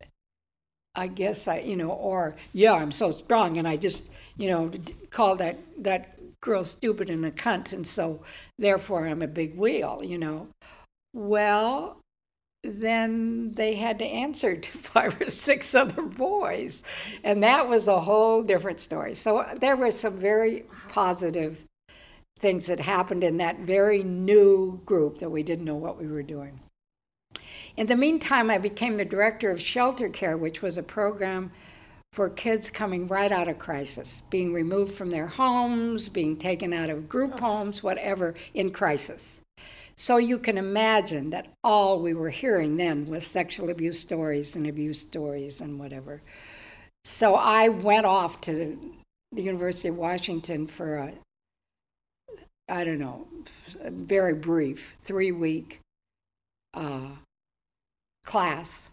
I guess I, you know, or yeah, I'm so strong and I just, you know, call that that girl stupid and a cunt and so therefore I'm a big wheel, you know. Well, then they had to answer to five or six other boys. And that was a whole different story. So there were some very positive things that happened in that very new group that we didn't know what we were doing. In the meantime, I became the director of Shelter Care, which was a program for kids coming right out of crisis, being removed from their homes, being taken out of group oh. homes, whatever, in crisis. So you can imagine that all we were hearing then was sexual abuse stories and abuse stories and whatever. So I went off to the University of Washington for a, I don't know, very brief three week uh, class,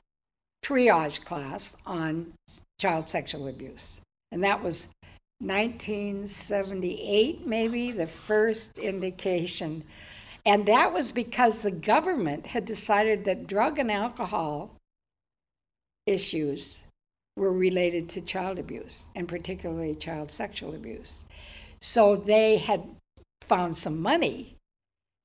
triage class on child sexual abuse. And that was 1978, maybe, the first indication and that was because the government had decided that drug and alcohol issues were related to child abuse, and particularly child sexual abuse. So they had found some money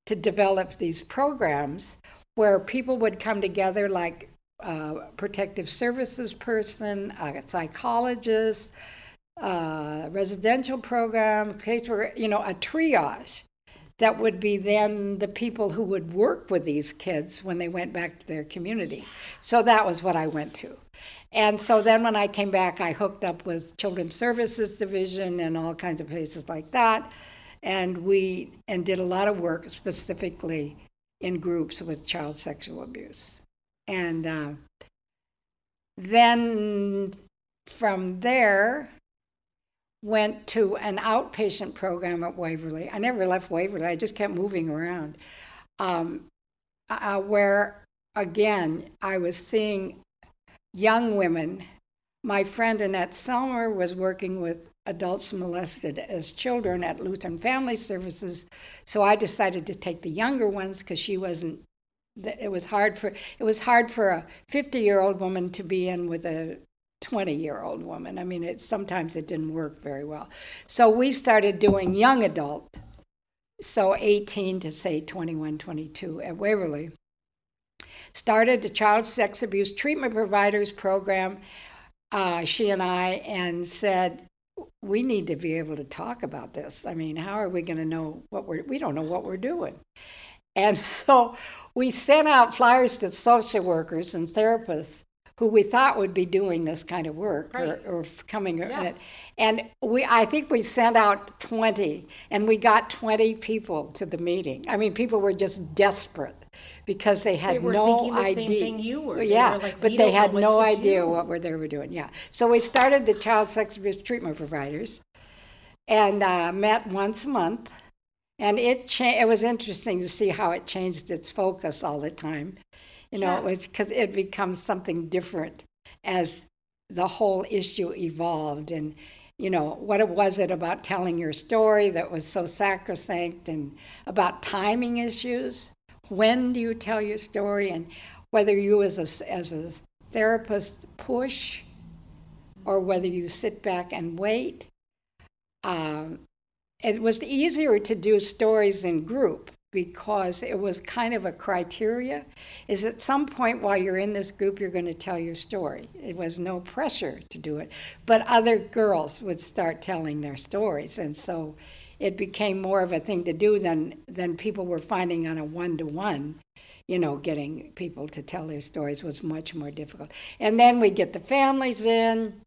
to develop these programs where people would come together like a protective services person, a psychologist, a residential program, case where, you know, a triage that would be then the people who would work with these kids when they went back to their community. So that was what I went to. And so then when I came back, I hooked up with Children's Services Division and all kinds of places like that. And we and did a lot of work specifically in groups with child sexual abuse. And uh, then from there, went to an outpatient program at Waverly. I never left Waverly, I just kept moving around. Um, uh, where, again, I was seeing young women. My friend Annette Selmer was working with adults molested as children at Lutheran Family Services, so I decided to take the younger ones because she wasn't. It was hard for it was hard for a 50 year old woman to be in with a 20 year old woman. I mean, it, sometimes it didn't work very well. So we started doing young adult, so 18 to say 21, 22 at Waverly. Started the Child Sex Abuse Treatment Providers Program, uh, she and I, and said, we need to be able to talk about this. I mean, how are we going to know what we're, we don't know what we're doing. And so we sent out flyers to social workers and therapists who we thought would be doing this kind of work right. or, or, coming yes. and we i think we sent out 20 and we got 20 people to the meeting i mean people were just desperate because they had they were no the idea you were. yeah were like, but they had no idea do. what they were doing yeah so we started the child sex abuse treatment providers and uh, met once a month and it cha- it was interesting to see how it changed its focus all the time You know, Yeah. it was because it becomes something different as the whole issue evolved. And, you know, what was it about telling your story that was so sacrosanct and about timing issues? When do you tell your story? And whether you as a, as a therapist push or whether you sit back and wait. Um, it was easier to do stories in group because it was kind of a criteria is at some point while you're in this group you're going to tell your story. It was no pressure to do it but other girls would start telling their stories and so it became more of a thing to do than than people were finding on a one-to-one you know getting people to tell their stories was much more difficult. And then we get the families in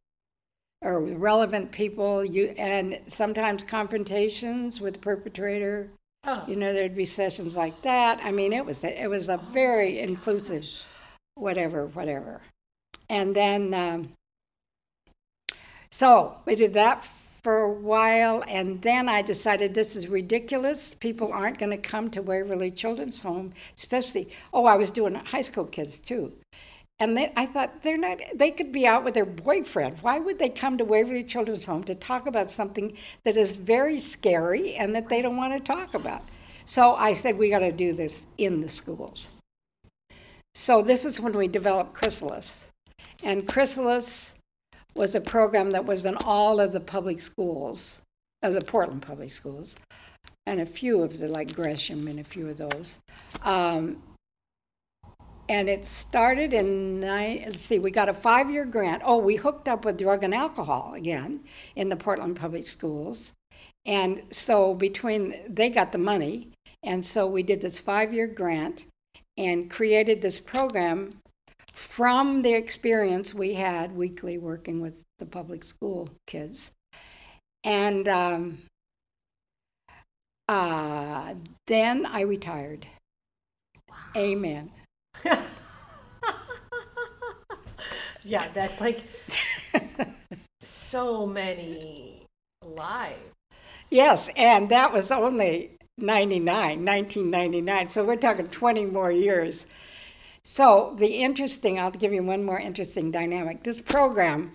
or relevant people you and sometimes confrontations with the perpetrator Oh, you know there'd be sessions like that. I mean it was it was a very inclusive whatever whatever. And then um, so we did that for a while and then i decided this is ridiculous. People aren't going to come to waverly children's home especially oh i was doing high school kids too and they, I thought they're not. They could be out with their boyfriend. Why would they come to Waverly Children's Home to talk about something that is very scary and that they don't want to talk about? So I said we got to do this in the schools. So this is when we developed Chrysalis, and Chrysalis was a program that was in all of the public schools, of the Portland public schools, and a few of the like Gresham and a few of those. Um, and it started in nine, let's see, we got a five year grant. Oh, we hooked up with drug and alcohol again in the Portland Public Schools. And so between, they got the money. And so we did this five year grant and created this program from the experience we had weekly working with the public school kids. And um, uh, then I retired. Amen. yeah, that's like so many lives. Yes, and that was only 99, 1999. So we're talking 20 more years. So the interesting, I'll give you one more interesting dynamic. This program,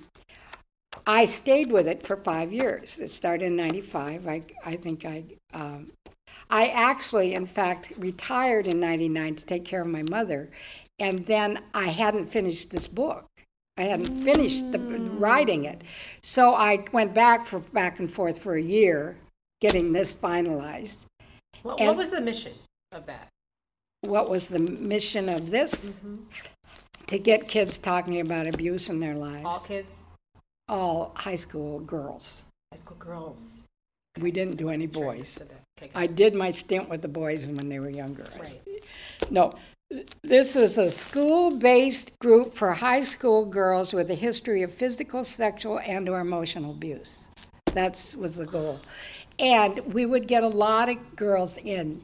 I stayed with it for five years. It started in 95. I, I think I, um, I actually, in fact, retired in 99 to take care of my mother. And then I hadn't finished this book. I hadn't finished the, writing it. So I went back for back and forth for a year getting this finalized. What, what was the mission of that? What was the mission of this? Mm-hmm. To get kids talking about abuse in their lives. All kids, All high school girls. high school girls. We didn't do any boys. so that- okay, I did my stint with the boys when they were younger. Right. No, this is a school-based group for high school girls with a history of physical, sexual, and/or emotional abuse. That was the goal, and we would get a lot of girls in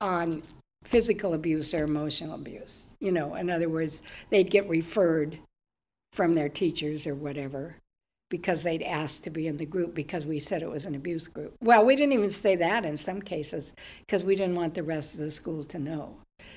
on physical abuse or emotional abuse. You know, in other words, they'd get referred from their teachers or whatever because they'd asked to be in the group because we said it was an abuse group. Well, we didn't even say that in some cases because we didn't want the rest of the school to know.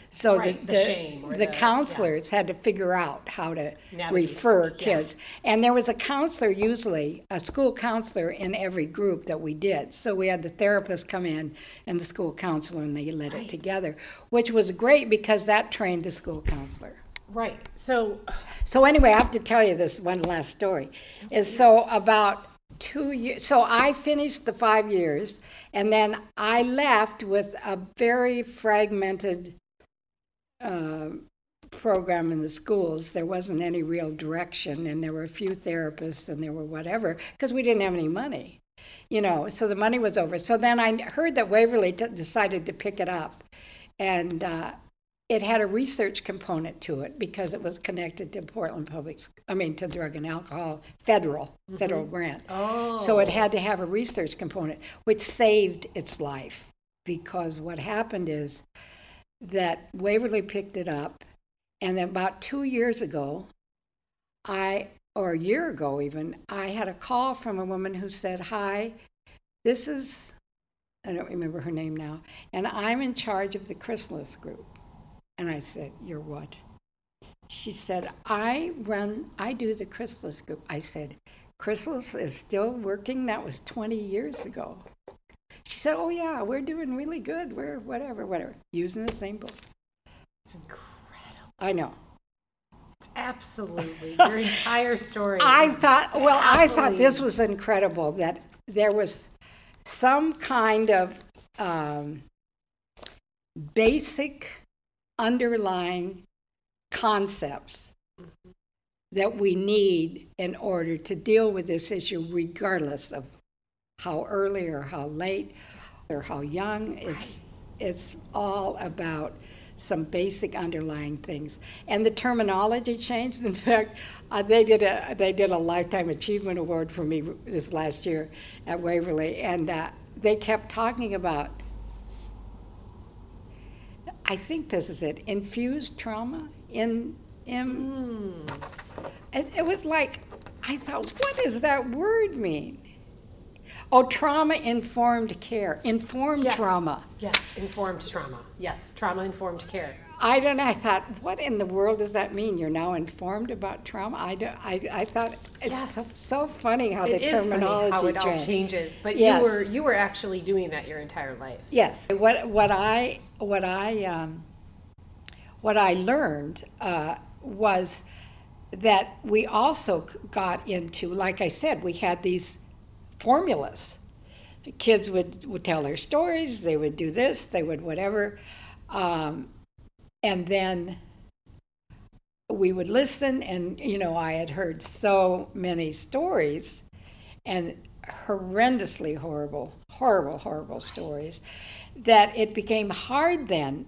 So Right, the, the the the- yeah. counselors had to figure out how to Navigate, refer yeah. kids. And there was a counselor usually, a school counselor in every group that we did. So we had the therapist come in and the school counselor and they led it together, which was great because that trained the school counselor. Right. So, So anyway, I have to tell you this one last story. Is so about two years. So I finished the five years, and then I left with a very fragmented uh, program in the schools. There wasn't any real direction, and there were a few therapists, and there were whatever because we didn't have any money. You know, so the money was over. So then I heard that Waverly t- decided to pick it up, and uh, it had a research component to it because it was connected to Portland Public, I mean, to drug and alcohol, federal, mm-hmm. federal grant. oh, So it oh. had to have a research component, which saved its life because what happened is that Waverly picked it up, and then about two years ago, I, or a year ago even, I had a call from a woman who said, Hi, this is, I don't remember her name now, and I'm in charge of the Chrysalis group. And I said, You're what? She said, I run, I do the Chrysalis group. I said, Chrysalis is still working? That was 20 years ago. She said, Oh, yeah, we're doing really good. We're whatever, whatever, using the same book. It's incredible. I know. It's absolutely your entire story. I thought, well, I thought this was incredible that there was some kind of um, basic underlying concepts that we need in order to deal with this issue, regardless of how early or how late or how young. It's it's all about some basic underlying things, and the terminology changed. In fact, uh, they did a they did a lifetime achievement award for me this last year at Waverly, and uh, they kept talking about. I think this is it. Infused trauma in in. Hmm. It, it was like I thought, what does that word mean? Oh, trauma informed care, informed Yes. trauma. Yes, informed trauma. Yes, trauma informed care. I don't know. I thought, what in the world does that mean? You're now informed about trauma? I, don't, I, I thought it's Yes. so, so funny how It the terminology how it all changes, but Yes. you were you were actually doing that your entire life. Yes. What what I what I um, what I learned uh, was that we also got into, like I said, we had these formulas. The kids would would tell their stories. They would do this. They would whatever, um, and then we would listen. And you know, I had heard so many stories, and horrendously horrible, horrible, horrible stories, that it became hard then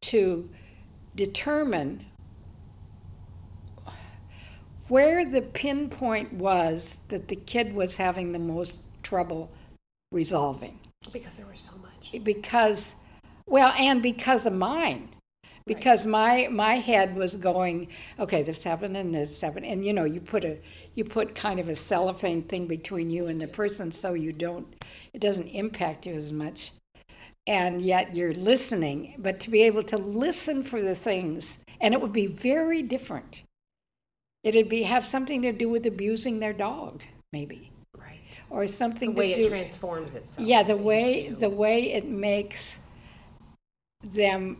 to determine where the pinpoint was that the kid was having the most trouble resolving. Because there was so much. Because, well, and because of mine. Because my my head was going, okay, this happened and this happened, and you know, you put a you put kind of a cellophane thing between you and the person, so you don't it doesn't impact you as much, and yet you're listening. But to be able to listen for the things, and it would be very different. It'd be have something to do with abusing their dog, maybe, Right. or The something way to it do. transforms itself. Yeah, the way into- the way it makes them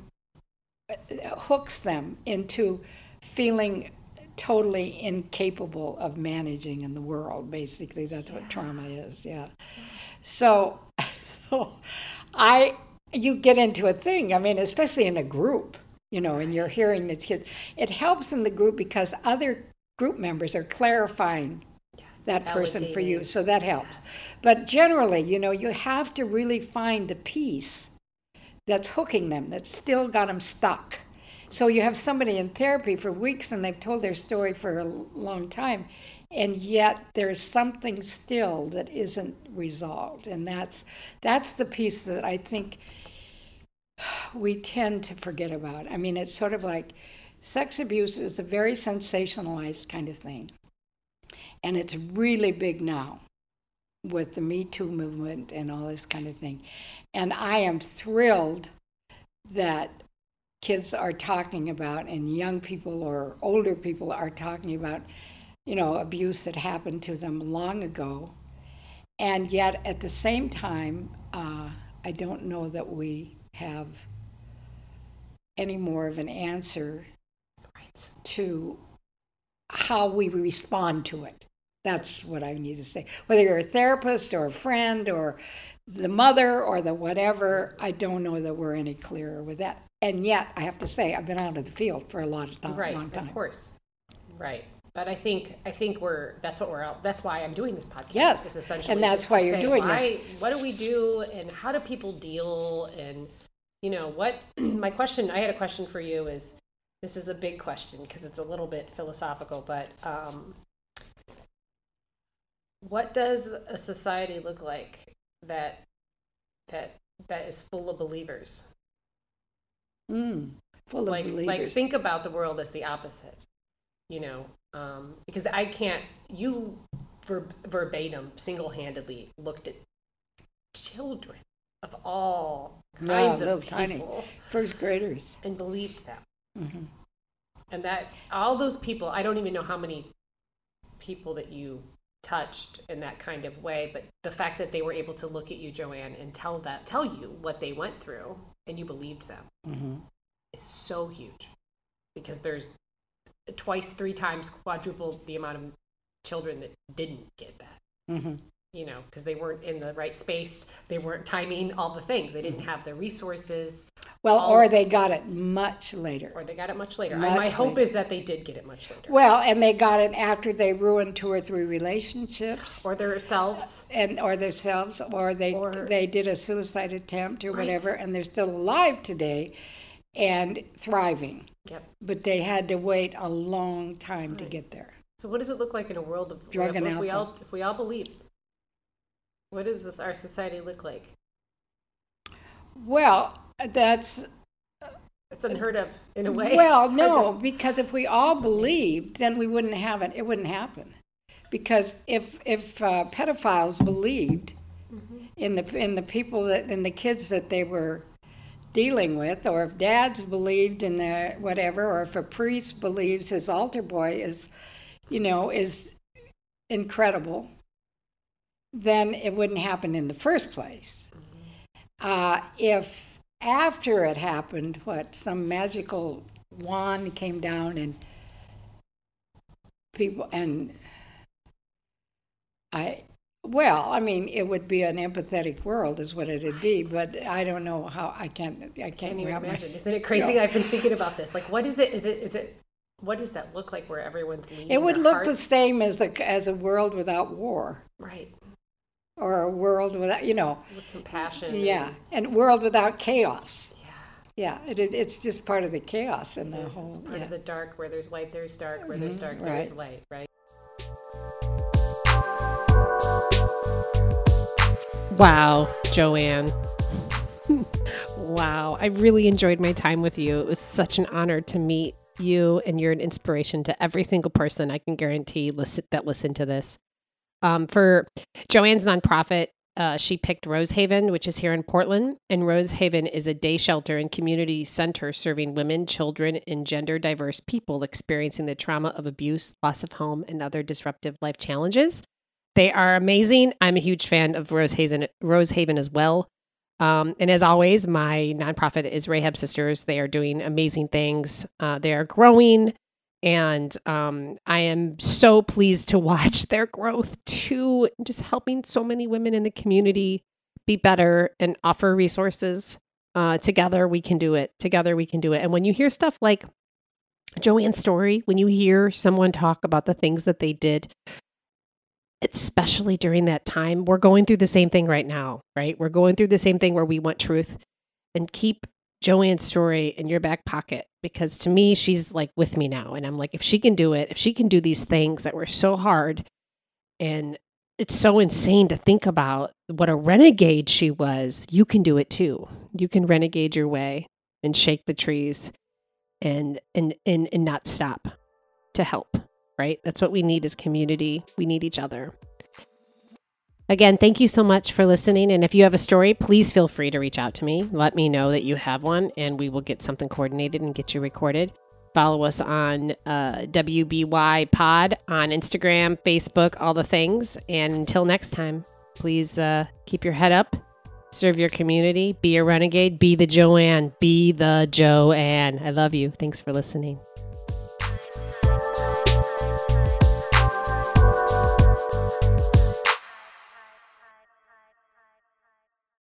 hooks them into feeling totally incapable of managing in the world. Basically, that's what trauma is. Yeah. So, so I you get into a thing. I mean, especially in a group, you know, and you're hearing the kids. It helps in the group because other group members are clarifying that person for you, so that helps. But generally, you know, you have to really find the piece that's hooking them, that's still got them stuck. So you have somebody in therapy for weeks and they've told their story for a long time, and yet there's something still that isn't resolved, and that's that's the piece that I think we tend to forget about. I mean, it's sort of like sex abuse is a very sensationalized kind of thing. And it's really big now with the Me Too movement and all this kind of thing. And I am thrilled that kids are talking about, and young people or older people are talking about, you know, abuse that happened to them long ago. And yet at the same time, uh, I don't know that we have any more of an answer Right. to how we respond to it. That's what I need to say. Whether you're a therapist or a friend or the mother or the whatever, I don't know that we're any clearer with that. And yet, I have to say, I've been out of the field for a lot of time, right long time. of course right but i think i think we're that's what we're out that's why i'm doing this podcast Yes, is essentially and that's why you're say, doing why, this. what do we do and how do people deal and you know what my question i had a question for you is this is a big question because it's a little bit philosophical but um, what does a society look like that that that is full of believers Mm, full of like believers. like think about the world as the opposite you know um, because i can't you ver- verbatim single-handedly looked at children of of all kinds little of tiny. people First graders. and believed them. Mm-hmm. And that all those people, I don't even know how many people that you touched in that kind of way, but the fact that they were able to look at you, Joanne, and tell that tell you what they went through, and you believed them, Mm-hmm. is so huge, because there's twice, three times, quadruple the amount of children that didn't get that. Mm-hmm. You know, because they weren't in the right space, they weren't timing all the things, they didn't have the resources, Well, or they got things. it much later. or they got it much later. Much my hope later. is that they did get it much later, Well, and they got it after they ruined two or three relationships, or themselves. and or themselves, or they Or- they did a suicide attempt or Right. whatever, and they're still alive today, and thriving. Yep. But they had to wait a long time to get there. So what does it look like in a world of Drug if, and if we all alcohol. if we all believe? What does this our society look like? Well, that's It's unheard of in a way. Well, It's no, because if we all believed, then we wouldn't have it. It wouldn't happen. Because if if uh, pedophiles believed in the in the people that in the kids that they were dealing with, or if dads believed in the whatever, or if a priest believes his altar boy is, you know, is incredible, then it wouldn't happen in the first place. Uh, if after it happened, what some magical wand came down and people and I well, I mean, it would be an empathetic world, is what it'd be. But I don't know how. I can't. I can't, can't even wrap my- imagine. Isn't it crazy? I've been thinking about this. Like, what is it? Is it? Is it? What does that look like? Where everyone's leaving It would look the same as the as a world without war, right or a world without, you know, with compassion. yeah, and- and world without chaos. yeah. Yeah, it, it, it's just part of the chaos and It the is. whole. It's part yeah. of the dark. Where there's light, there's dark. Where there's Mhm, dark, there's right. light. Right. Wow, Joanne. wow. I really enjoyed my time with you. It was such an honor to meet you, and you're an inspiration to every single person I can guarantee listen, that listen to this. Um, for Joanne's nonprofit, uh, she picked Rosehaven, which is here in Portland. And Rosehaven is a day shelter and community center serving women, children, and gender diverse people experiencing the trauma of abuse, loss of home, and other disruptive life challenges. They are amazing. I'm a huge fan of Rosehaven, Rosehaven as well. Um, and as always, my nonprofit is Rahab Sisters. They are doing amazing things. Uh, they are growing, and um, I am so pleased to watch their growth too. Just helping so many women in the community be better and offer resources. Uh, together, we can do it. Together, we can do it. And when you hear stuff like Joanne's story, when you hear someone talk about the things that they did especially during that time, we're going through the same thing right now, right? We're going through the same thing where we want truth and keep Joanne's story in your back pocket because to me, she's like with me now. And I'm like, if she can do it, if she can do these things that were so hard and it's so insane to think about what a renegade she was, you can do it too. You can renegade your way and shake the trees and and and, and not stop to help right? That's what we need as community. We need each other. Again, thank you so much for listening. And if you have a story, please feel free to reach out to me. Let me know that you have one, and we will get something coordinated and get you recorded. Follow us on uh, WBY Pod on Instagram, Facebook, all the things. And until next time, please uh, keep your head up, serve your community, be a renegade, be the Joanne, be the Joanne. I love you. Thanks for listening.